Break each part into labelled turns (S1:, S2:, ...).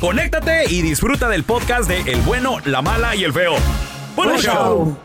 S1: conéctate y disfruta del podcast de El bueno, la mala y el feo. ¡Buen show!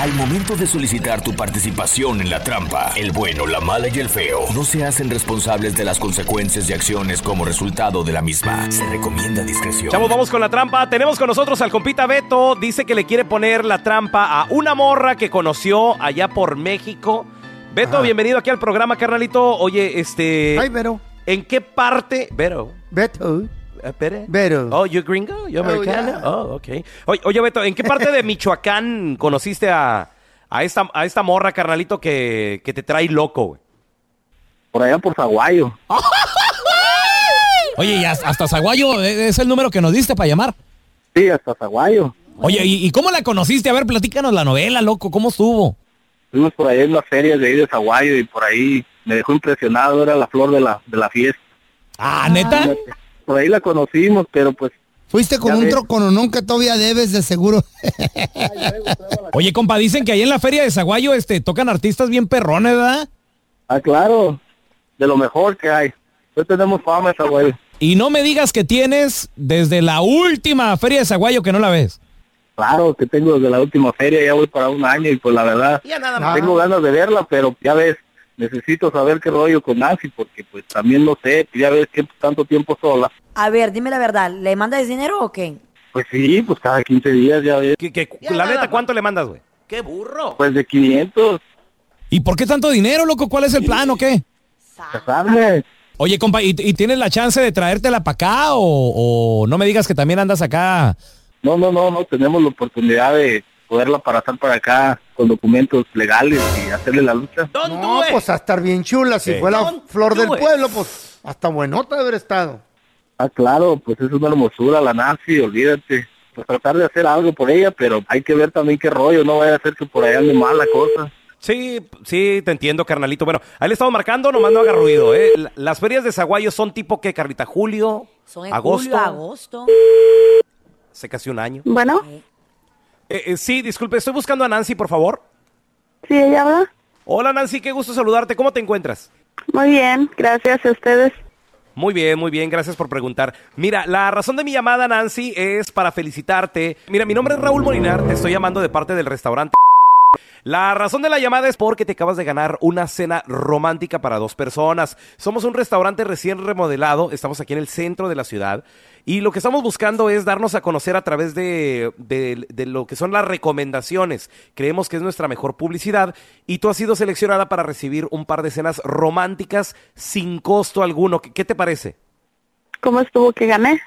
S2: Al momento de solicitar tu participación en la trampa, el bueno, la mala y el feo no se hacen responsables de las consecuencias y acciones como resultado de la misma. Se recomienda discreción.
S1: Chavos, vamos con la trampa. Tenemos con nosotros al compita Beto. Dice que le quiere poner la trampa a una morra que conoció allá por México. Beto, bienvenido aquí al programa, carnalito. Oye, este...
S3: Ay, Vero.
S1: ¿En qué parte... Vero.
S3: Beto.
S1: Eh, Pere.
S3: Vero.
S1: Oh, you gringo? You
S3: Oh,
S1: americano?
S3: yeah.
S1: Oh, ok. Oye, oye, Beto, ¿en qué parte de Michoacán conociste a, a, esta, a esta morra, carnalito, que, que te trae loco, güey?
S4: Por allá por Zaguayo.
S5: Oye, y hasta Zaguayo es el número que nos diste para llamar.
S4: Sí, hasta Zaguayo.
S5: Oye, ¿y, y cómo la conociste? A ver, platícanos la novela, loco, ¿cómo estuvo?
S4: Fuimos por ahí en las ferias de ahí de Zaguayo y por ahí me dejó impresionado, era la flor de la, de la fiesta.
S5: Ah, ¿neta?
S4: Por ahí la conocimos, pero pues
S3: Fuiste con un trocononón que todavía debes de seguro.
S5: Oye, compa, dicen que ahí en la feria de Zaguayo este, tocan artistas bien perrones, ¿verdad?
S4: Ah, claro, de lo mejor que hay. Hoy tenemos fama esa güey.
S5: Y no me digas que tienes desde la última feria de Zaguayo que no la ves.
S4: Claro, que tengo desde la última feria, ya voy para un año y pues la verdad,
S1: Ya nada más.
S4: tengo ganas de verla, pero ya ves, necesito saber qué rollo con Nancy, porque pues también no sé, ya ves que tanto tiempo sola.
S6: A ver, dime la verdad, ¿le mandas dinero o qué?
S4: Pues sí, pues cada 15 días ya ves,
S1: ¿Qué- qué- la neta, ¿cuánto le mandas, güey? ¡Qué burro!
S4: pues de 500,
S5: ¿Y por qué tanto dinero, loco? ¿Cuál es el plan o qué?
S4: casarme.
S5: Oye, compa, ¿y, y tienes la chance de traértela para acá o, o no me digas que también andas acá?
S4: No, no, no, no, tenemos la oportunidad de poderla parar para acá con documentos legales y hacerle la lucha.
S1: Don't
S3: No, pues a estar bien chula. Si
S1: Sí.
S3: fue la
S1: Don't
S3: flor del pueblo, pues hasta buenota de haber estado.
S4: Ah, claro, pues es una hermosura la Nancy, olvídate. Pues tratar de hacer algo por ella, pero hay que ver también qué rollo, no vaya a ser que por allá ande mal la cosa.
S1: Sí, sí, te entiendo, carnalito. Bueno, ahí le estamos marcando, nomás no haga ruido, ¿eh? La- Las ferias de Zaguayo son tipo que, Carlita, julio,
S6: Son en
S1: agosto,
S6: julio, agosto.
S1: hace casi un año.
S7: Bueno,
S1: Eh, eh, sí, disculpe, estoy buscando a Nancy, por favor.
S7: sí, ella habla.
S1: Hola, Nancy, qué gusto saludarte. ¿Cómo te encuentras?
S7: Muy bien, gracias a ustedes.
S1: Muy bien, muy bien, gracias por preguntar. Mira, la razón de mi llamada, Nancy, es para felicitarte. Mira, mi nombre es Raúl Molinar, te estoy llamando de parte del restaurante. La razón de la llamada es porque te acabas de ganar una cena romántica para dos personas. Somos un restaurante recién remodelado, estamos aquí en el centro de la ciudad y lo que estamos buscando es darnos a conocer a través de, de- de lo que son las recomendaciones. Creemos que es nuestra mejor publicidad y tú has sido seleccionada para recibir un par de cenas románticas sin costo alguno. ¿Qué, qué te parece?
S7: ¿Cómo estuvo que gané?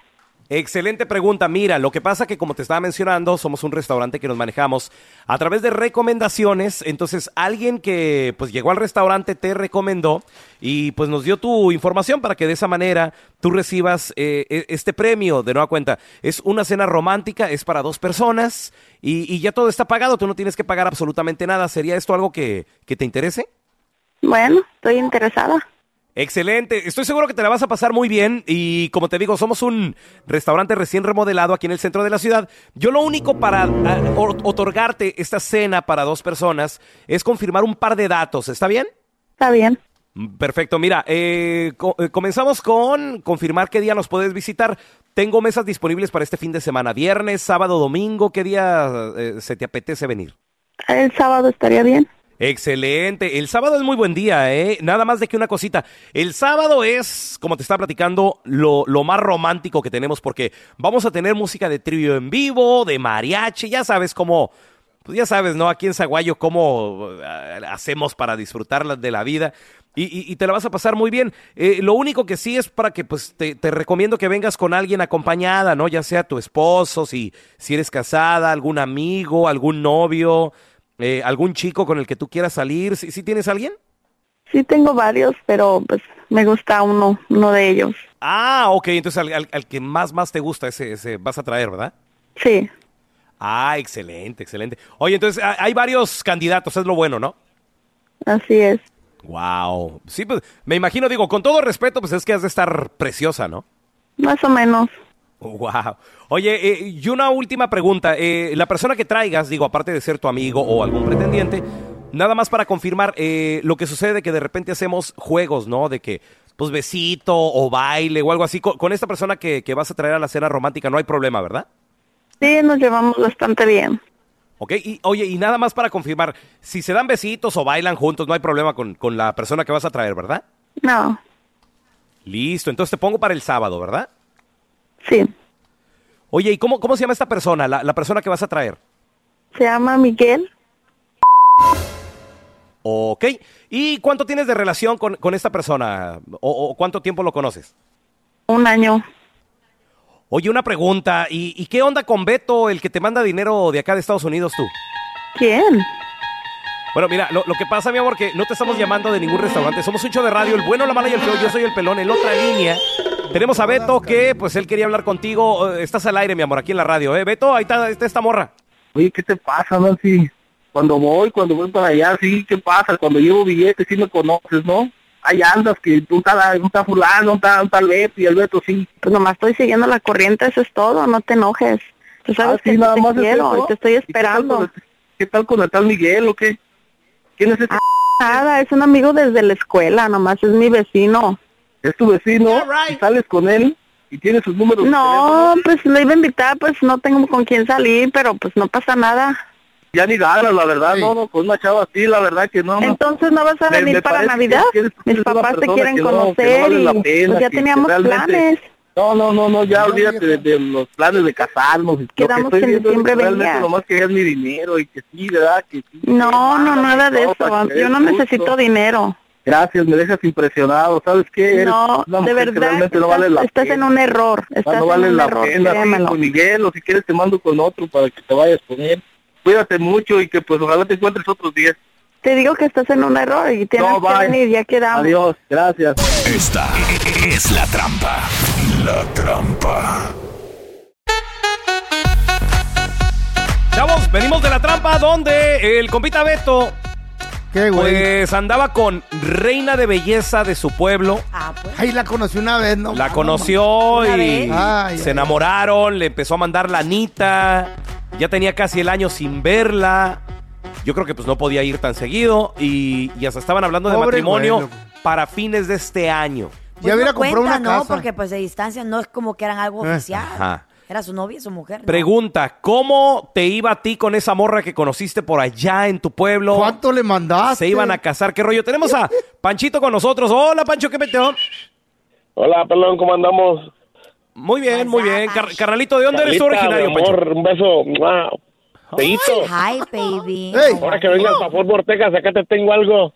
S1: Excelente pregunta. Mira, lo que pasa que como te estaba mencionando, somos un restaurante que nos manejamos a través de recomendaciones. Entonces, alguien que pues llegó al restaurante te recomendó y pues nos dio tu información para que de esa manera tú recibas eh, e- este premio. De nueva cuenta, es una cena romántica, es para dos personas y, y ya todo está pagado. Tú no tienes que pagar absolutamente nada. ¿Sería esto algo que, que te interese?
S7: Bueno, estoy interesada.
S1: Excelente, estoy seguro que te la vas a pasar muy bien y como te digo, somos un restaurante recién remodelado aquí en el centro de la ciudad. Yo lo único para ah, or- otorgarte esta cena para dos personas es confirmar un par de datos, ¿está bien?
S7: Está bien.
S1: Mm, Perfecto, mira, eh, co- eh, comenzamos con confirmar qué día nos puedes visitar. Tengo mesas disponibles para este fin de semana, viernes, sábado, domingo, ¿qué día eh, se te apetece venir?
S7: El sábado estaría bien.
S1: Excelente. El sábado es muy buen día, ¿eh? Nada más de que una cosita. El sábado es, como te estaba platicando, lo, lo más romántico que tenemos porque vamos a tener música de trío en vivo, de mariachi, ya sabes cómo, pues ya sabes, ¿no? Aquí en Zaguayo cómo eh, hacemos para disfrutar de la vida. Y te la vas a pasar muy bien. Eh, lo único que sí es para que, pues, te, te recomiendo que vengas con alguien acompañada, ¿no? Ya sea tu esposo, si, si eres casada, algún amigo, algún novio, eh, algún chico con el que tú quieras salir. ¿Sí, sí tienes alguien?
S7: Sí tengo varios, pero pues me gusta uno, uno de ellos.
S1: Ah, ok, entonces al, al- al que más, más te gusta, ese, ese vas a traer, ¿verdad?
S7: Sí.
S1: Ah, excelente, excelente. Oye, entonces ah, hay varios candidatos, es lo bueno, ¿no?
S7: Así es.
S1: Wow. Sí, pues me imagino, digo, con todo respeto, pues es que has de estar preciosa, ¿no?
S7: Más o menos.
S1: Wow. Oye, eh, y una última pregunta. Eh, la persona que traigas, digo, aparte de ser tu amigo o algún pretendiente, nada más para confirmar eh, lo que sucede que de repente hacemos juegos, ¿no? De que, pues, besito o baile o algo así. Con, con esta persona que, que vas a traer a la cena romántica no hay problema, ¿verdad?
S7: Sí, nos llevamos bastante bien.
S1: Ok, y oye, y nada más para confirmar, si se dan besitos o bailan juntos, no hay problema con, con la persona que vas a traer, ¿verdad?
S7: No.
S1: Listo, entonces te pongo para el sábado, ¿verdad?
S7: Sí.
S1: Oye, ¿y cómo, cómo se llama esta persona, la, la persona que vas a traer?
S7: Se llama Miguel.
S1: Ok. ¿Y cuánto tienes de relación con, con esta persona? O, o cuánto tiempo lo conoces?
S7: Un año.
S1: Oye, una pregunta. ¿Y, y qué onda con Beto, el que te manda dinero de acá de Estados Unidos tú?
S7: ¿Quién?
S1: Bueno, mira, lo, lo que pasa, mi amor, que no te estamos llamando de ningún restaurante. Somos un show de radio, el bueno, la mala y el feo. Yo soy el pelón. En la otra línea tenemos a Beto que, pues, él quería hablar contigo. Estás al aire, mi amor, aquí en la radio, ¿eh? Beto, ahí está, está esta morra.
S4: Oye, ¿qué te pasa, Nancy? Cuando voy, cuando voy para allá, sí, ¿qué pasa? Cuando llevo billetes, sí me conoces, ¿no? Ahí andas, que tú estás, un está fulano, un está, está Beto y el Beto sí.
S7: Pues nomás estoy siguiendo la corriente, eso es todo, no te enojes. Tú sabes
S4: Ah, sí,
S7: que
S4: nada
S7: te
S4: más
S7: quiero te estoy
S4: ¿Y qué tal
S7: esperando.
S4: ¿Qué tal con el tal Miguel o qué? ¿Quién es ese?
S7: Nada, es un amigo desde la escuela, nomás es mi vecino.
S4: ¿Es tu vecino? ¿Y sales con él? ¿Y tiene sus números de
S7: No, pues lo iba a invitar, pues no tengo con quién salir, pero pues no pasa nada.
S4: Ya ni ganas, la verdad, no, no, con una chava así, la verdad que no.
S7: Entonces no vas a
S4: Me-
S7: venir
S4: me
S7: para
S4: parece que-
S7: Navidad.
S4: que
S7: Mis papás te quieren
S4: que no- no
S7: conocer
S4: vale
S7: y
S4: pena,
S7: pues ya teníamos planes.
S4: No, no, no, no, ya olvídate de, de los planes de casarnos. Lo
S7: Quedamos
S4: que estoy
S7: que en
S4: viendo es
S7: diciembre
S4: que nomás querías mi dinero y que sí, ¿verdad? Que sí.
S7: No, no, nada de
S4: para
S7: eso. Yo no necesito dinero.
S4: Gracias, me dejas impresionado. ¿Sabes qué? Eres
S7: No,
S4: una
S7: de verdad
S4: realmente no
S7: estás,
S4: vale la
S7: estás
S4: pena.
S7: en un error. Estás
S4: no vale
S7: en un
S4: la
S7: error,
S4: pena, sí, con Miguel, o si quieres te mando con otro para que te vayas con él. Cuídate mucho y que pues ojalá te encuentres otros días.
S7: Te digo que estás en un error y tienes
S4: No,
S7: que
S4: bye.
S7: venir, ya quedamos.
S4: Adiós, gracias.
S2: Esta es la trampa. La trampa.
S1: Chavos, venimos de la trampa donde el compita Beto
S3: ¿Qué, güey?
S1: pues andaba con reina de belleza de su pueblo.
S6: Ah, pues.
S3: Ay, la conocí una vez, ¿no?
S1: La conoció
S6: Una
S1: y
S6: vez.
S3: Ay,
S1: se
S3: ay,
S1: enamoraron, le empezó a mandar la anita. Ya tenía casi el año sin verla. Yo creo que pues no podía ir tan seguido y, y hasta estaban hablando de
S3: Pobre
S1: matrimonio
S3: güey, loco.
S1: para fines de este año.
S6: Pues
S3: Ya hubiera
S6: no
S3: comprado
S6: cuenta,
S3: una
S6: ¿no?
S3: casa.
S6: Porque pues de distancia no es como que eran algo
S3: Eh,
S6: oficial.
S1: ajá.
S6: Era su novia, su mujer. ¿no?
S1: Pregunta, ¿cómo te iba a ti con esa morra que conociste por allá en tu pueblo?
S3: ¿Cuánto le mandaste?
S1: Se iban a casar, ¿qué rollo? Tenemos a Panchito con nosotros. Hola, Pancho, ¿qué peteo?
S8: Hola, pelón, ¿cómo andamos?
S1: Muy bien, muy bien. Car- carnalito, ¿de dónde eres tú originario,
S8: mi
S1: Pancho?
S8: un beso. Feíto.
S6: Hi, baby.
S8: Ahora que vengas a Fort Texas, acá te tengo algo.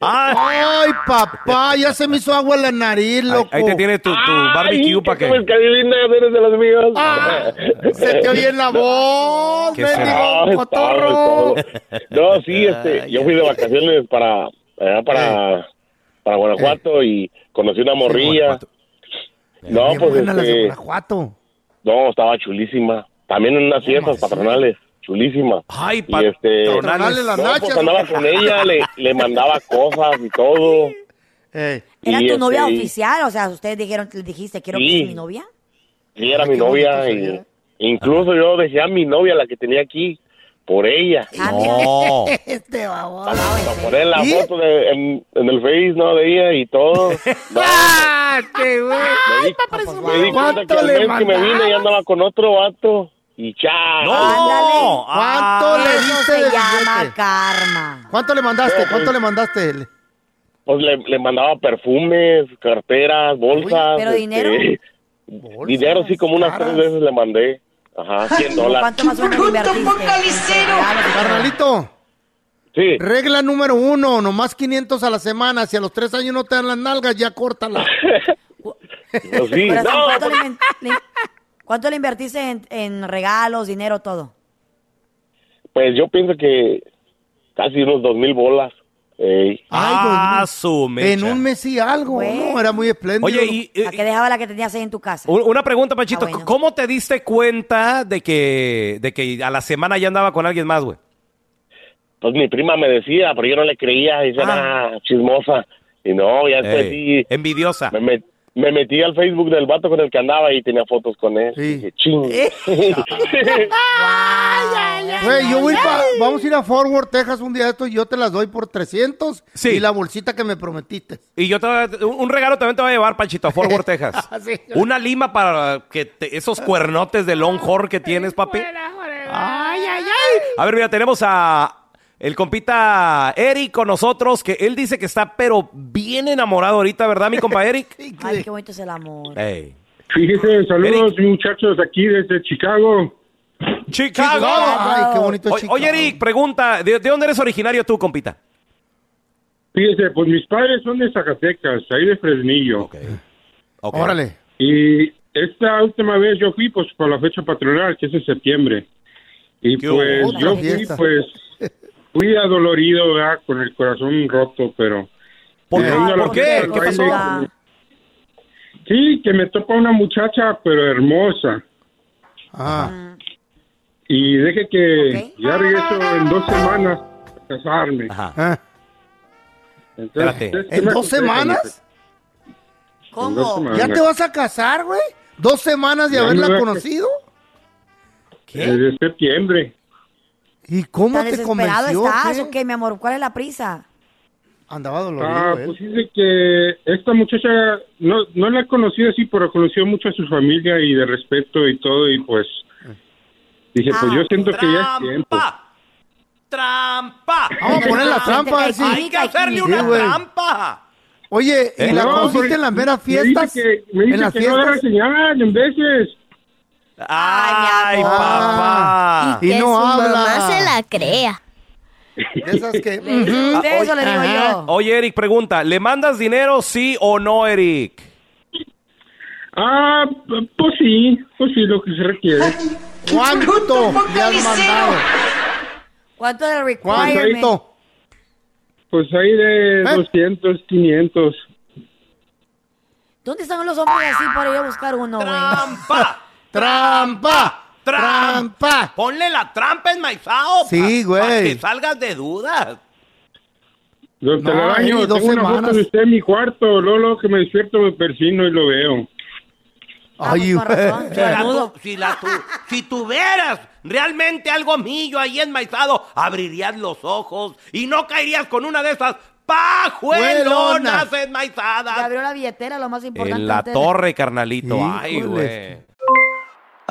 S3: Ay, papá, ya se me hizo agua en la nariz, loco.
S1: Ahí te tiene tu, tu barbecue para que...
S8: ¿Cómo es que adivinas? Eres de los míos.
S3: Ah, Se te oye en la voz, mendigo
S8: No,
S3: cotorro.
S8: sí, este, yo fui de vacaciones para, allá para, para Guanajuato y conocí una morrilla. No, pues
S3: buena la de
S8: este,
S3: Guanajuato.
S8: no, estaba chulísima. También en unas fiestas patronales, chulísima.
S1: Ay,
S8: Y este,
S3: Patronales las
S8: no,
S3: nachas.
S8: pues andaba con ella, le, le mandaba cosas y todo.
S3: Ey.
S6: ¿Era
S8: Y,
S6: tu novia
S8: este,
S6: oficial? O sea, ustedes dijeron, le dijiste, quiero que sea mi novia.
S8: Sí, era mi novia y incluso yo dejé a mi novia, la que tenía aquí, por ella.
S6: Ah.
S1: No.
S3: Este baboso.
S8: Para poner la
S3: ¿Y?
S8: foto de, en, en el Face, ¿no? De ella y todo. No,
S3: ¡Ah, qué güey!
S8: me di, me di cuenta que
S3: ¿Cuánto
S8: al
S3: le
S8: mes que me vine
S3: mandaba?
S8: ya andaba con otro vato. Y ya.
S1: ¡No!
S6: Ándale.
S3: ¿Cuánto le
S6: Eso
S3: diste
S6: se llama
S3: billete?
S6: karma.
S3: ¿Cuánto le mandaste? ¿Cuánto le mandaste?
S8: Pues le, le mandaba perfumes, carteras, bolsas.
S6: ¿pero
S8: este,
S6: dinero?
S8: Dinero sí, como unas
S3: caras.
S8: tres veces le mandé. Ajá, 100 dólares.
S6: ¿Cuánto más o menos invertiste?
S3: Carnalito,
S8: Sí.
S3: regla número uno, nomás 500 a la semana. Si a los tres años no te dan las nalgas, ya córtala.
S8: Pues sí. No,
S6: ¿cuánto,
S8: pues,
S6: le, le- cuánto le invertiste en, en regalos, dinero, todo?
S8: pues yo pienso que casi unos dos mil bolas. Ey.
S1: Ah, su.
S3: En un mes y algo,
S6: Bueno.
S3: ¿no? Era muy espléndido.
S1: Oye, y, y-
S6: ¿A qué dejaba la que tenías ahí en tu casa?
S1: una pregunta, Panchito.
S6: Ah, bueno.
S1: ¿Cómo te diste cuenta de que, de que a la semana ya andaba con alguien más, güey?
S8: Pues mi prima me decía, pero yo no le creía, y era chismosa. Y no, ya después
S1: Ey,
S8: sí,
S1: envidiosa.
S8: me, met- me metí al Facebook del vato con el que andaba y tenía fotos con él.
S3: Sí.
S8: Y dije, ching.
S3: Güey, yo voy pa- vamos a ir a Forward, Texas un día de esto y yo te las doy por 300
S1: Sí.
S3: y la bolsita que me prometiste.
S1: Y yo te voy a- un un regalo también te voy a llevar, Panchito, a Fort Worth, Texas.
S3: Sí.
S1: Una lima para que te- esos cuernotes de Longhorn que tienes, papi.
S3: Ay, ay, ay.
S1: A ver, mira, tenemos a el compita Eric con nosotros, que él dice que está pero bien enamorado ahorita, ¿verdad, mi compa Eric?
S6: Ay, qué bonito es el amor.
S1: Ey.
S9: Fíjese, saludos muchachos aquí desde Chicago.
S1: Chicago.
S3: Ay, qué bonito es
S1: O-
S3: Chicago.
S1: Oye, Eric, pregunta, ¿de, de dónde eres originario tú, compita?
S9: Fíjese, pues mis padres son de Zacatecas, ahí de Fresnillo.
S1: Ok.
S3: Órale.
S9: Y esta última vez yo fui pues por la fecha patronal, que es en septiembre. Y
S1: ¿Qué
S9: pues yo fui
S3: fiesta.
S9: pues fui adolorido, ¿verdad? con el corazón roto, pero...
S1: ¿Por,
S9: llegando a la
S1: ¿por qué? ¿Qué pasó?
S9: Sí, que me topa una muchacha, pero hermosa.
S3: Ah,
S9: Y deje que ya regreso en dos semanas a casarme.
S1: Ajá.
S3: ah.
S9: Entonces,
S1: Espérate.
S9: ¿ustedes qué
S3: ¿En dos semanas?
S9: En dos
S6: ¿Cómo?
S9: semanas.
S3: ¿Ya te vas a casar, güey? ¿Dos semanas de
S9: Ya
S3: haberla conocido?
S9: Desde septiembre.
S3: ¿Y cómo
S6: ¿Tan
S3: te
S6: desesperado
S3: convenció?
S6: estás
S3: qué?
S6: o qué, mi amor? ¿Cuál es la prisa?
S3: Andaba dolorido
S9: Ah,
S3: él.
S9: pues dice que esta muchacha no, no la conocí así, pero conoció mucho a su familia y de respeto y todo, y pues dije, pues
S6: Ah,
S9: yo siento que ya es tiempo.
S1: ¡Trampa! ¡Trampa!
S3: Vamos a poner la trampa, si-
S1: Hay que hacerle
S3: Sí,
S1: una
S3: güey.
S1: trampa.
S3: Oye, ¿y
S1: ¿Eh?
S3: la
S9: No,
S3: conociste en las meras
S9: me dice que- me dice
S3: ¿En las
S9: que no
S3: fiestas?
S9: señalar en veces.
S1: ¡Ay,
S6: mi amor.
S1: papá!
S3: Y
S10: que
S3: no
S10: su
S3: habla.
S10: mamá se la crea.
S3: De esas que...
S6: ¿Le usted eso le digo yo?
S1: Oye, Eric, pregunta, ¿le mandas dinero sí o no, Eric?
S9: Ah, pues sí, pues sí, lo que se requiere.
S3: ¿Cuánto le has mandado?
S6: ¿Cuánto es el
S3: ¿Cuánto,
S6: requirement?
S9: Pues ahí de
S3: ¿Eh?
S9: 200, 500.
S6: ¿Dónde están los hombres así para ir a buscar uno, güey?
S1: ¡Trampa!
S3: ¡Trampa!
S1: ¡Trampa!
S3: ¡Trampa!
S1: Ponle la trampa enmaizado.
S3: Sí, güey.
S1: Para que salgas de dudas.
S9: Don
S3: No,
S9: Telaraño, tengo una
S3: semanas.
S9: foto de usted en mi cuarto. Luego, luego que me despierto me persino y lo veo.
S6: Ah,
S3: Ay,
S6: pues, razón.
S1: Si, la tu- si, la tu- si tuvieras realmente algo millo ahí enmaizado, abrirías los ojos y no caerías con una de esas pajuelonas enmaizadas.
S6: abrió la billetera, lo más importante.
S1: En la torre, carnalito. Ay, güey.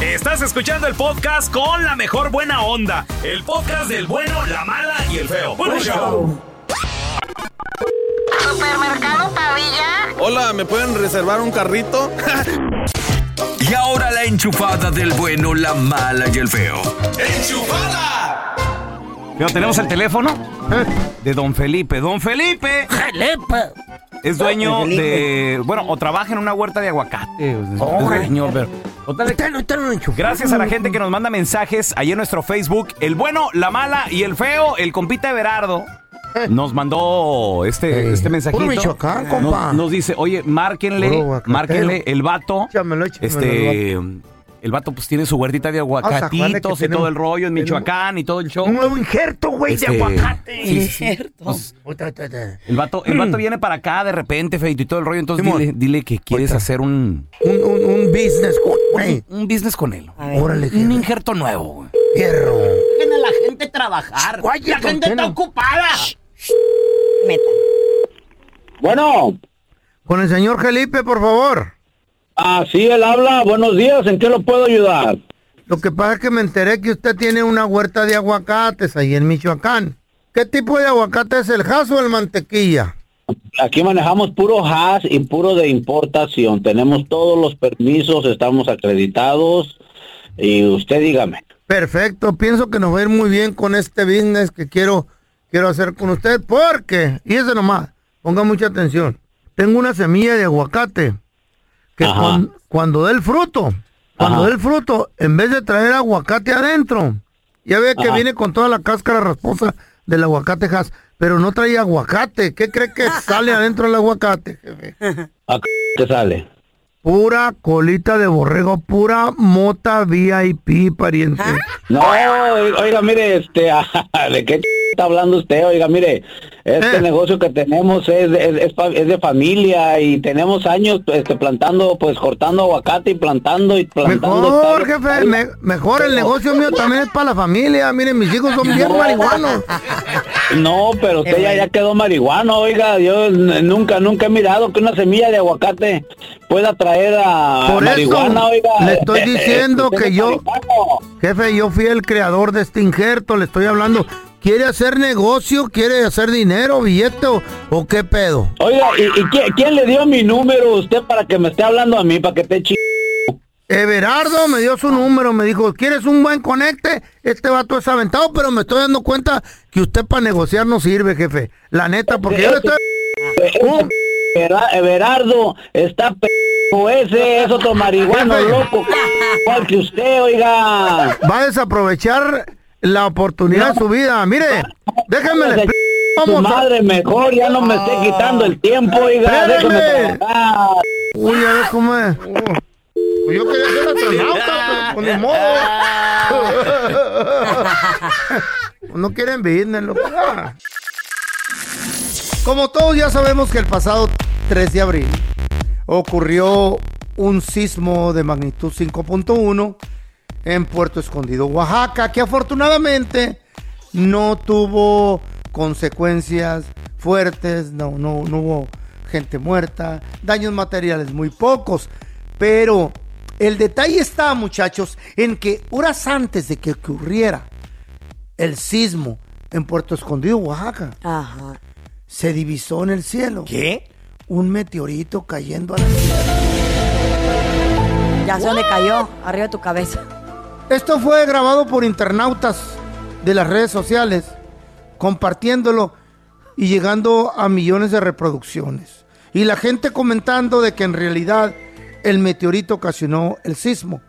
S1: Estás escuchando el podcast con la mejor buena onda. El podcast del bueno, la mala y el feo. Bueno, show.
S11: ¿Supermercado Pavilla?
S12: Hola, ¿me pueden reservar un carrito?
S2: Y ahora la enchufada del bueno, la mala y el feo.
S1: Pero tenemos el teléfono de don Felipe. Don Felipe. Es dueño
S3: Felipe.
S1: de. Bueno, o trabaja en una huerta de aguacate. Es dueño, pero- total- Gracias a la gente que nos manda mensajes ahí en nuestro Facebook. El bueno, la mala y el feo, el compita Everardo. Nos mandó este, este mensajito.
S3: Puro Michoacán,
S1: Nos-
S3: compa.
S1: Nos, dice, oye, márquenle,
S3: Puro
S1: márquenle el vato.
S3: Échamelo, échamelo,
S1: este, el vato pues tiene su huertita de
S3: Ah, ¿se acuerda que
S1: aguacatitos y todo el rollo en Michoacán y todo el show.
S3: Un nuevo injerto, güey,
S1: Este,
S3: de aguacate.
S1: sí, sí, sí. Pues, el vato, el vato viene para acá de repente, feito y todo el rollo. Entonces dile, dile que quieres hacer un,
S3: Un, un, un business, güey.
S1: un business con él.
S3: Órale,
S1: Un injerto nuevo, güey.
S3: Fierro.
S13: Dejen a la gente trabajar.
S3: Guaya,
S13: la gente está ocupada.
S14: Bueno.
S3: Con el señor Felipe, por favor.
S14: Ah, sí, él habla. Buenos días. ¿En qué lo puedo ayudar?
S3: Lo que pasa es que me enteré que usted tiene una huerta de aguacates ahí en Michoacán. ¿Qué tipo de aguacate es el jas o el mantequilla?
S14: Aquí manejamos puro hash y puro de importación. Tenemos todos los permisos, estamos acreditados. Y usted dígame.
S3: Perfecto, pienso que nos va a ir muy bien con este business que quiero, quiero hacer con usted, porque, y ese nomás, ponga mucha atención. Tengo una semilla de aguacate que cuando dé el fruto, cuando dé el fruto, en vez de traer aguacate adentro, ya ve que
S14: Ajá.
S3: viene con toda la cáscara rasposa del aguacate has, pero no trae aguacate. ¿Qué cree que sale adentro del aguacate, jefe?
S14: ¿A ¿Qué sale?
S3: Pura colita de borrego, pura mota VIP, pariente.
S14: No, oiga, mire, este, ¿de qué está hablando usted? Oiga, mire, este
S3: Eh.
S14: negocio que tenemos es, es, es fa- es de familia y tenemos años este, plantando, pues cortando aguacate y plantando y plantando.
S3: Mejor,
S14: hectáreas.
S3: jefe, me- mejor el negocio mío también es para la familia. Miren, mis hijos son bien
S14: No.
S3: marihuanos.
S14: No, pero usted ya, ya quedó marihuano, oiga, yo nunca, nunca he mirado que una semilla de aguacate pueda traer a
S3: Por
S14: marihuana,
S3: eso
S14: oiga.
S3: le estoy diciendo que yo,
S14: marihuano.
S3: jefe, yo fui el creador de este injerto. Le estoy hablando. ¿Quiere hacer negocio? ¿Quiere hacer dinero, billete o, o qué pedo?
S14: Oiga, ¿y, y quién, quién le dio mi número a usted para que me esté hablando a mí, para que te chi...
S3: Everardo me dio su número, me dijo, ¿quieres un buen conecte? Este vato es aventado, pero me estoy dando cuenta que usted para negociar no sirve, jefe. La neta, porque yo le estoy...
S14: Era- Everardo está p ese, es otro marihuano loco, igual que usted, oiga.
S3: Va a desaprovechar la oportunidad de su vida. Mire, déjame le explico.
S14: Su
S3: Vamos a-
S14: madre mejor, ya no me esté quitando el tiempo, oiga, déjame.
S3: Uy, ya ves cómo es. Pues yo quería ser astronauta, pero pues ni modo. No quieren business, loco. Como todos ya sabemos que el pasado 3 de abril ocurrió un sismo de magnitud 5.1 en Puerto Escondido, Oaxaca, que afortunadamente no tuvo consecuencias fuertes, no, no, no hubo gente muerta, daños materiales muy pocos, pero el detalle está, muchachos, en que horas antes de que ocurriera el sismo en Puerto Escondido, Oaxaca, se divisó en el cielo.
S1: ¿Qué?
S3: Un meteorito cayendo a la.
S6: Ya se le cayó, arriba de tu cabeza.
S3: Esto fue grabado por internautas de las redes sociales compartiéndolo y llegando a millones de reproducciones. Y la gente comentando de que en realidad el meteorito ocasionó el sismo.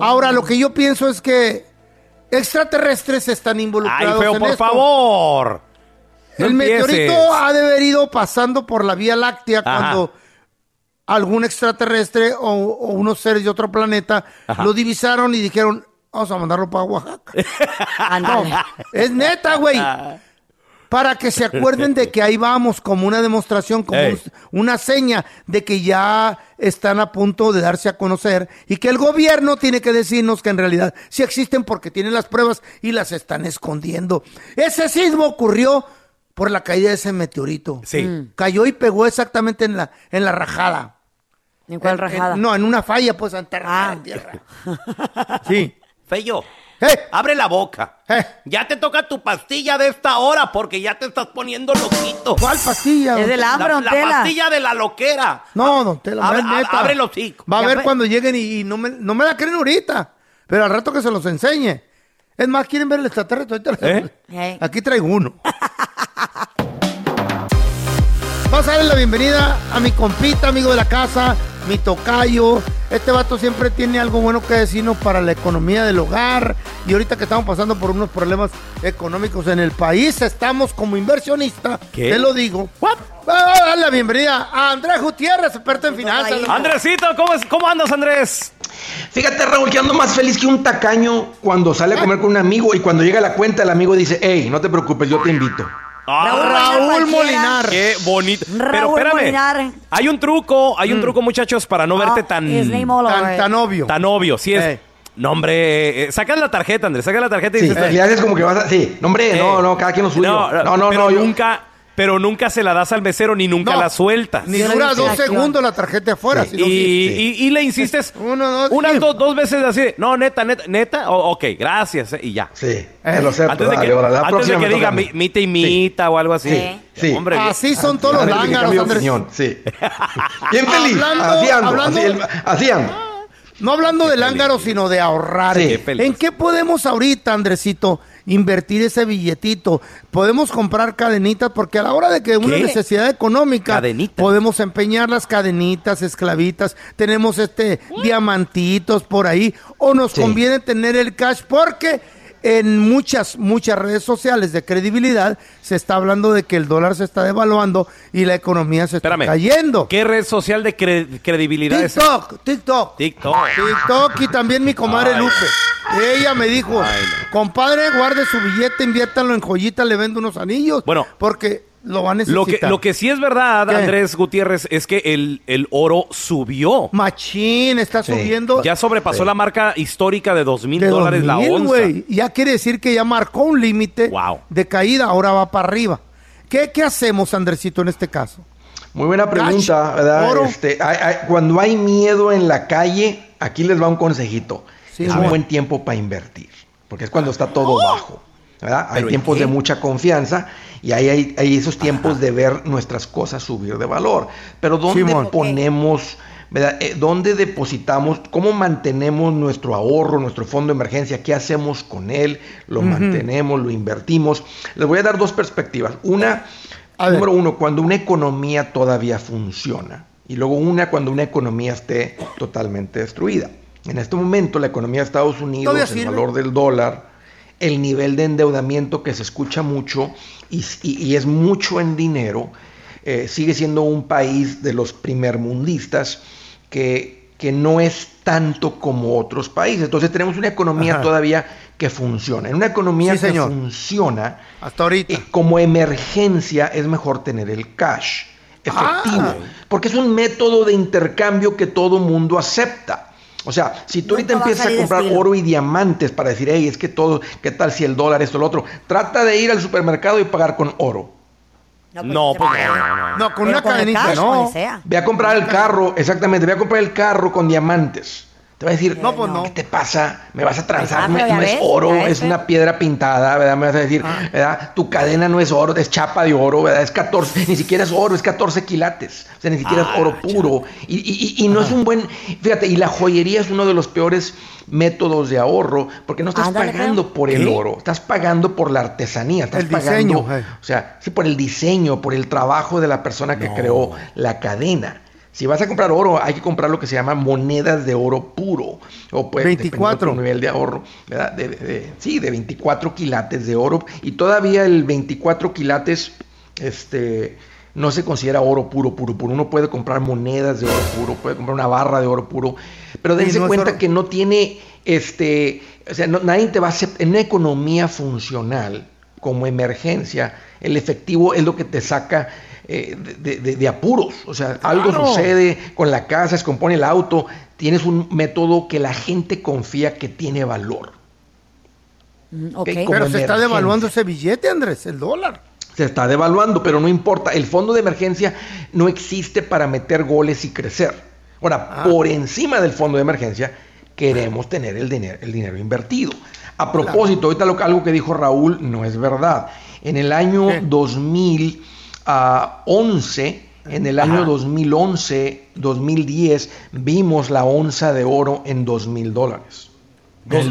S3: Ahora, lo que yo pienso es que extraterrestres están
S1: Ay,
S3: involucrados
S1: feo,
S3: en
S1: por
S3: esto.
S1: favor. No
S3: el
S1: empieces.
S3: meteorito ha de haber ido pasando por la Vía Láctea
S1: Ajá.
S3: cuando algún extraterrestre o, o unos seres de otro planeta
S1: Ajá.
S3: lo divisaron y dijeron, vamos a mandarlo para Oaxaca. no, es neta, güey. Para que se acuerden de que ahí vamos como una demostración, como
S1: Ey.
S3: un- una seña de que ya están a punto de darse a conocer y que el gobierno tiene que decirnos que en realidad sí existen porque tienen las pruebas y las están escondiendo. Ese sismo ocurrió por la caída de ese meteorito.
S1: Sí.
S3: Mm. Cayó y pegó exactamente en la, en la rajada.
S6: ¿En cuál rajada?
S3: no, en una falla, pues, enterrada en tierra. Sí.
S15: Feyo,
S3: Eh.
S15: abre la boca. Ya te toca tu pastilla de esta hora porque ya te estás poniendo loquito.
S3: ¿Cuál pastilla?
S6: Es del
S15: La,
S6: hambre, don
S15: la
S6: Tela.
S15: pastilla de la loquera.
S3: No, don Tela, no
S15: Abre,
S3: es neta.
S15: abre- el hocico.
S3: Va a
S15: Ya
S3: ver
S15: ve-
S3: cuando lleguen y, y no, me, no me la creen ahorita. Pero al rato que se los enseñe. Es más, ¿quieren ver el extraterrestre? Ahorita les-
S6: Eh.
S3: Aquí traigo uno. Vamos a darle la bienvenida a mi compita, amigo de la casa, mi tocayo. Este vato siempre tiene algo bueno que decirnos para la economía del hogar. Y ahorita que estamos pasando por unos problemas económicos en el país, estamos como inversionista.
S1: ¿Qué?
S3: Te lo digo. Vamos a darle la bienvenida a Andrés Gutiérrez, experto en finanzas.
S1: Andresito, ¿cómo, es- ¿cómo andas, Andrés?
S16: Fíjate, Raúl, que ando más feliz que un tacaño cuando sale a comer con un amigo y cuando llega la cuenta el amigo dice, hey, no te preocupes, yo te invito.
S3: Raúl Molinar.
S1: Qué bonito. Pero
S6: Raúl
S1: espérame.
S6: Molinar.
S1: Hay un truco, hay un truco, muchachos, para no verte tan.
S6: his name all
S3: Tan,
S6: over.
S3: tan obvio.
S1: Tan obvio. Sí es.
S3: Eh.
S1: No, hombre. eh, saca la tarjeta, Andrés. Saca la tarjeta y
S16: Sí,
S1: dices.
S16: le haces como que vas a... Sí, no, hombre, no,
S1: Eh.
S16: no, cada quien lo suyo.
S1: No,
S16: No, no,
S1: pero
S16: no, yo-
S1: nunca. Pero nunca se la das al mesero ni nunca
S3: No.
S1: la sueltas.
S3: Ni dura dos segundos la tarjeta afuera.
S16: Sí.
S3: si
S1: y,
S3: sí.
S1: y- y le insistes
S3: Uno, dos,
S1: unas
S3: sí.
S1: do- dos veces así, de, no, neta, neta, neta, o- ok, gracias, eh, y ya.
S16: Sí, te lo acepto.
S1: Antes de
S16: dale,
S1: que,
S16: ahora, la
S1: antes de que diga, mi, mi te imita o algo así.
S16: Sí, sí.
S1: Hombre,
S3: Así son todos los lángaros, Andrés.
S16: opinión, sí. Bien feliz,
S3: Hablando-
S16: así ando,
S3: hablando-
S16: así, el- así ando.
S3: No hablando de lángaros, sino de ahorrar.
S16: Sí.
S3: ¿En qué podemos ahorita, Andresito, invertir ese billetito? Podemos comprar cadenitas porque a la hora de que una
S1: ¿Qué?
S3: necesidad económica,
S1: Cadenitas.
S3: podemos empeñar las cadenitas, esclavitas, tenemos este diamantitos por ahí, o nos
S16: Sí.
S3: conviene tener el cash porque en muchas, muchas redes sociales de credibilidad se está hablando de que el dólar se está devaluando y la economía se
S1: Espérame.
S3: está cayendo.
S1: ¿Qué red social de cre- credibilidad es?
S3: TikTok, TikTok.
S1: TikTok.
S3: TikTok y también mi comadre
S1: Ay.
S3: Lupe. Ella me dijo,
S1: Ay,
S3: compadre, guarde su billete, inviértalo en joyita, le vendo unos anillos.
S1: Bueno.
S3: porque lo va a
S1: Lo
S3: necesitar.
S1: que, lo que sí es verdad,
S3: ¿Qué?
S1: Andrés Gutiérrez, es que el, el oro subió.
S3: Machín está
S16: Sí.
S3: subiendo
S1: Ya sobrepasó la marca histórica de dos mil
S3: de
S1: dólares la
S3: 2000,
S1: onza.
S3: güey. Ya quiere decir que ya marcó un límite
S1: Wow.
S3: de caída, ahora va para arriba. ¿Qué, ¿Qué hacemos, Andresito, en este caso?
S16: Muy buena pregunta, ¿verdad?
S3: oro.
S16: Este, hay- hay- cuando hay miedo en la calle, aquí les va un consejito.
S3: Sí,
S16: es un buen tiempo para invertir, porque es cuando está todo bajo. ¿verdad? Hay
S1: ¿Pero en
S16: tiempos de mucha confianza y ahí hay, hay esos tiempos de ver nuestras cosas subir de valor. Pero ¿dónde
S3: Simón.
S16: ponemos, verdad? Eh, ¿Dónde depositamos? ¿Cómo mantenemos nuestro ahorro, nuestro fondo de emergencia? ¿Qué hacemos con él? ¿Lo mantenemos? ¿Lo invertimos? Les voy a dar dos perspectivas. Una,
S3: A ver.
S16: número uno, cuando una economía todavía funciona. Y luego una cuando una economía esté totalmente destruida. En este momento la economía de Estados Unidos, el
S3: sirve.
S16: valor del dólar, el nivel de endeudamiento que se escucha mucho y, y- y es mucho en dinero, eh, sigue siendo un país de los primermundistas que, que no es tanto como otros países. Entonces tenemos una economía
S3: Ajá.
S16: todavía que funciona. En una economía
S3: Sí,
S16: que
S3: señor.
S16: funciona,
S3: Hasta ahorita.
S16: eh, como emergencia es mejor tener el cash efectivo,
S3: Ah.
S16: porque es un método de intercambio que todo mundo acepta. O sea, si tú ahorita
S6: a
S16: empiezas a comprar
S6: estilo.
S16: oro y diamantes para decir, hey, es que todo, ¿qué tal si el dólar, esto, lo otro? Trata de ir al supermercado y pagar con oro.
S1: No, pues no, no, no.
S3: No, con
S6: Pero
S3: una
S6: con
S3: cadenita,
S6: cash,
S3: no.
S16: Ve a comprar el carro, exactamente, ve a comprar el carro con diamantes. Te va a decir,
S3: No, pues no.
S16: ¿qué te pasa? ¿Me vas a transar?
S6: Ah,
S16: no, es oro, es una piedra pintada, ¿verdad? Me vas a decir,
S3: Ah.
S16: ¿verdad? Tu cadena no es oro, es chapa de oro, ¿verdad? Es 14, ni siquiera es oro, es 14 quilates. O sea, ni siquiera
S3: Ah,
S16: es oro puro. Y, y- y- y no es un buen, fíjate, y la joyería es uno de los peores métodos de ahorro, porque no estás pagando por el
S3: ¿Qué?
S16: oro, estás pagando por la artesanía, estás
S3: El
S16: pagando,
S3: diseño, eh.
S16: o sea, sí, por el diseño, por el trabajo de la persona que creó la cadena. Si vas a comprar oro, hay que comprar lo que se llama monedas de oro puro. O pues, dependiendo
S3: 24.
S16: de tu nivel de ahorro. ¿verdad? De- de- de- sí, de 24 quilates de oro. Y todavía el 24 quilates este, no se considera oro puro, puro, puro. Uno puede comprar monedas de oro puro, puede comprar una barra de oro puro. Pero dense
S3: no
S16: cuenta que no tiene, este, o sea, no- nadie te va a aceptar. En una economía funcional, como emergencia, el efectivo es lo que te saca eh, de, de- de apuros. O sea, algo
S3: Claro.
S16: sucede con la casa, se compone el auto, tienes un método que la gente confía que tiene valor.
S6: Mm, ok.
S16: como
S3: Pero se está devaluando ese billete, Andrés, el dólar.
S16: Se está devaluando, pero no importa. El fondo de emergencia no existe para meter goles y crecer. Ahora,
S3: Ah.
S16: por encima del fondo de emergencia, queremos tener el dinero, el dinero invertido. A propósito, ahorita lo, algo que dijo Raúl no es verdad. En el año 2011, en el año 2011, 2010, vimos la onza de oro en 2 mil dólares.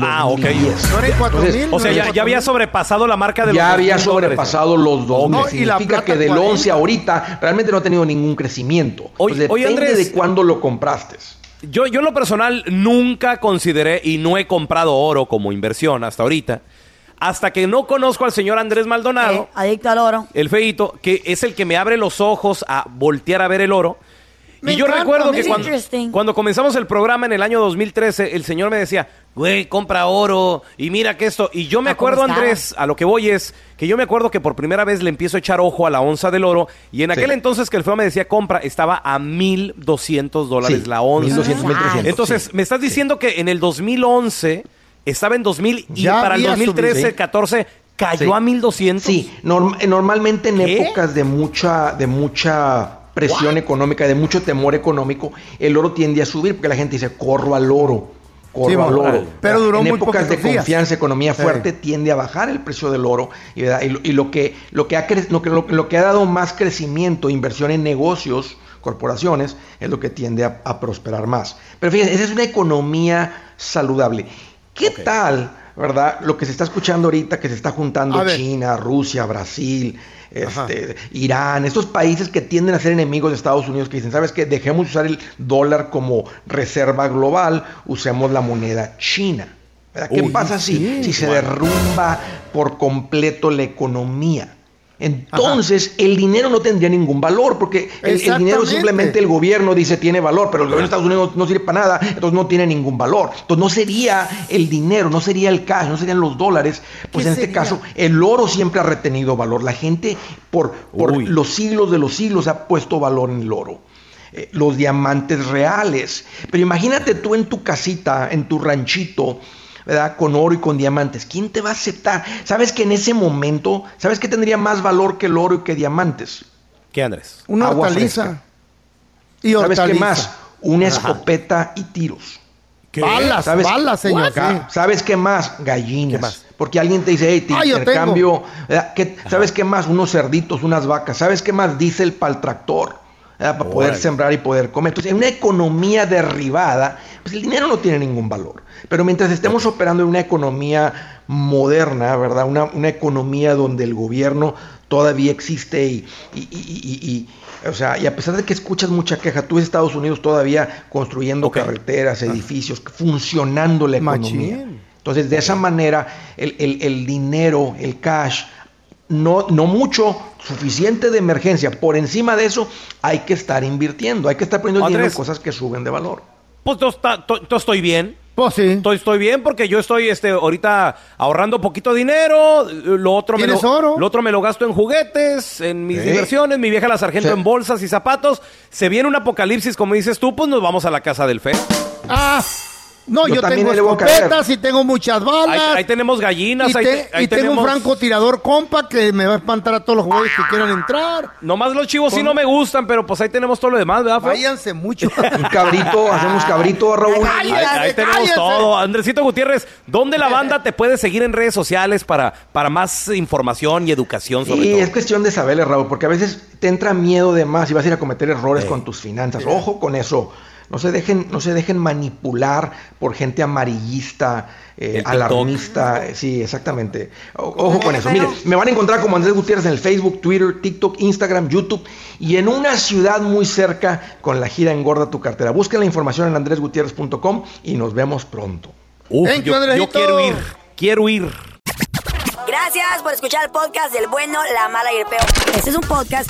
S1: Ah, ok.
S3: ¿No era en cuatro
S16: Entonces,
S3: mil?
S1: O sea, ya, ya había sobrepasado la marca de los
S16: ya había
S1: 2,000 dólares.
S16: sobrepasado los dos.
S3: No, y
S16: Significa
S3: plata
S16: que del
S3: 40.
S16: 11 ahorita realmente no ha tenido ningún crecimiento.
S1: Oye,
S16: Pues
S1: oye,
S16: depende
S1: Andrés.
S16: de cuándo lo compraste.
S1: Yo, yo en lo personal nunca consideré y no he comprado oro como inversión hasta ahorita. Hasta que no conozco al señor Andrés Maldonado,
S6: Eh, adicto al oro.
S1: el feito, que es el que me abre los ojos a voltear a ver el oro.
S6: Me
S1: y yo
S6: encanta,
S1: recuerdo que cuando, cuando comenzamos el programa en el año 2013, el señor me decía, güey, compra oro y mira que esto. Y yo me
S6: Ah, ¿cómo
S1: acuerdo? Andrés, a lo que voy es que yo me acuerdo que por primera vez le empiezo a echar ojo a la onza del oro. Y en aquel
S16: Sí.
S1: entonces que el feo me decía compra, estaba a 1,200 dólares
S16: Sí,
S1: la onza.
S16: 1200, 1300,
S1: Entonces,
S16: sí.
S1: me estás diciendo que en el 2011 estaba en 2000 y
S3: Ya
S1: para el
S3: había
S1: 2013,
S16: subido.
S1: 14 cayó
S16: Sí.
S1: a 1200.
S16: Sí, norm- eh, normalmente en
S1: ¿Qué?
S16: épocas de mucha, de mucha presión económica, de mucho temor económico, el oro tiende a subir porque la gente dice, corro al oro. Corro
S3: Sí,
S16: al oro.
S3: pero duró
S16: en
S3: muy
S16: épocas de
S3: días.
S16: confianza, economía
S3: Sí.
S16: fuerte, tiende a bajar el precio del oro. Y, y lo, y lo que, lo, que ha lo, que, lo, lo que ha dado más crecimiento, inversión en negocios, corporaciones, es lo que tiende a, a prosperar más. Pero fíjense, esa es una economía saludable. ¿Qué tal, verdad? Lo que se está escuchando ahorita, que se está juntando. China, Rusia, Brasil, este, Irán, estos países que tienden a ser enemigos de Estados Unidos, que dicen, ¿sabes qué? Dejemos de usar el dólar como reserva global, usemos la moneda china. ¿Qué
S1: Uy,
S16: pasa si,
S3: sí,
S16: si se derrumba por completo la economía? Entonces, el dinero no tendría ningún valor, porque el, el dinero simplemente el gobierno dice tiene valor, pero el gobierno de Estados Unidos no sirve para nada, entonces no tiene ningún valor. Entonces, no sería el dinero, no sería el cash, no serían los dólares. Pues
S3: ¿Qué
S16: en este caso, el oro siempre ha retenido valor. La gente, por, por
S1: Uy.
S16: los siglos de los siglos, ha puesto valor en el oro. Eh, los diamantes reales. Pero imagínate tú en tu casita, en tu ranchito, ¿verdad? Con oro y con diamantes. ¿Quién te va a aceptar? ¿Sabes que en ese momento, ¿sabes qué tendría más valor que el oro y que diamantes?
S1: ¿Qué, Andrés?
S3: Una
S16: Agua
S3: hortaliza.
S16: fresca.
S3: Y
S16: ¿Sabes
S3: hortaliza.
S16: qué más? Una escopeta y tiros.
S3: Balas,
S16: ¿Sabes?
S3: balas, señor.
S16: Acá, ¿Sabes qué más? Gallinas.
S1: ¿Qué más?
S16: Porque alguien te dice, hey, te
S3: Ah,
S16: intercambio. ¿Qué- ¿Sabes qué más? Unos cerditos, unas vacas. ¿Sabes qué más? Para el tractor. ¿Verdad? Para poder sembrar y poder comer. Entonces, en una economía derribada, pues el dinero no tiene ningún valor. Pero mientras estemos operando en una economía moderna, ¿verdad? Una, una economía donde el gobierno todavía existe y, y- y- y- o sea, y a pesar de que escuchas mucha queja, tú ves Estados Unidos todavía construyendo carreteras, edificios, funcionando la economía.
S3: Machín.
S16: Entonces, de esa manera, el, el- el dinero, el cash, no, no mucho, suficiente de emergencia. Por encima de eso, hay que estar invirtiendo, hay que estar poniendo dinero en cosas que suben de valor.
S1: Pues yo, está- to- to- estoy bien.
S3: Pues sí.
S1: Estoy, estoy bien porque yo estoy este, ahorita ahorrando poquito dinero. Lo otro, me lo,
S3: ¿Tienes oro?
S1: lo otro me lo gasto en juguetes, en mis
S16: Sí.
S1: diversiones. Mi vieja la sargento
S16: Sí.
S1: en bolsas y zapatos. Se viene un apocalipsis, como dices tú, pues nos vamos a la casa del fe.
S3: Ah, No, yo,
S16: también
S3: tengo escopetas y tengo muchas balas.
S1: Ahí, ahí tenemos gallinas,
S3: y
S1: ahí,
S3: te-
S1: ahí
S3: y tengo un
S1: tenemos...
S3: francotirador compa que me va a espantar a todos los güeyes que quieran entrar.
S1: Nomás los chivos sí no me gustan, pero pues ahí tenemos todo lo demás, ¿verdad?
S3: Váyanse mucho.
S16: Un cabrito, hacemos cabrito, Raúl.
S1: Ahí, ahí tenemos
S3: cállate.
S1: todo. Andresito Gutiérrez, ¿dónde la banda te puede seguir en redes sociales para, para más información y educación sobre
S16: Y
S1: todo?
S16: es cuestión de saberle, Raúl, porque a veces te entra miedo de más y vas a ir a cometer errores con tus finanzas. Ojo con eso. No se dejen, no se dejen manipular por gente amarillista, eh, alarmista. Sí, exactamente. O- Ojo con eso. Miren, me van a encontrar como Andrés Gutiérrez en el Facebook, Twitter, TikTok, Instagram, YouTube y en una ciudad muy cerca con la gira Engorda tu cartera. Busquen la información en andresgutierrez.com y nos vemos pronto.
S1: Uf, yo, yo quiero ir, quiero ir.
S6: Gracias por escuchar el podcast del bueno, la mala y el peor. Este es un podcast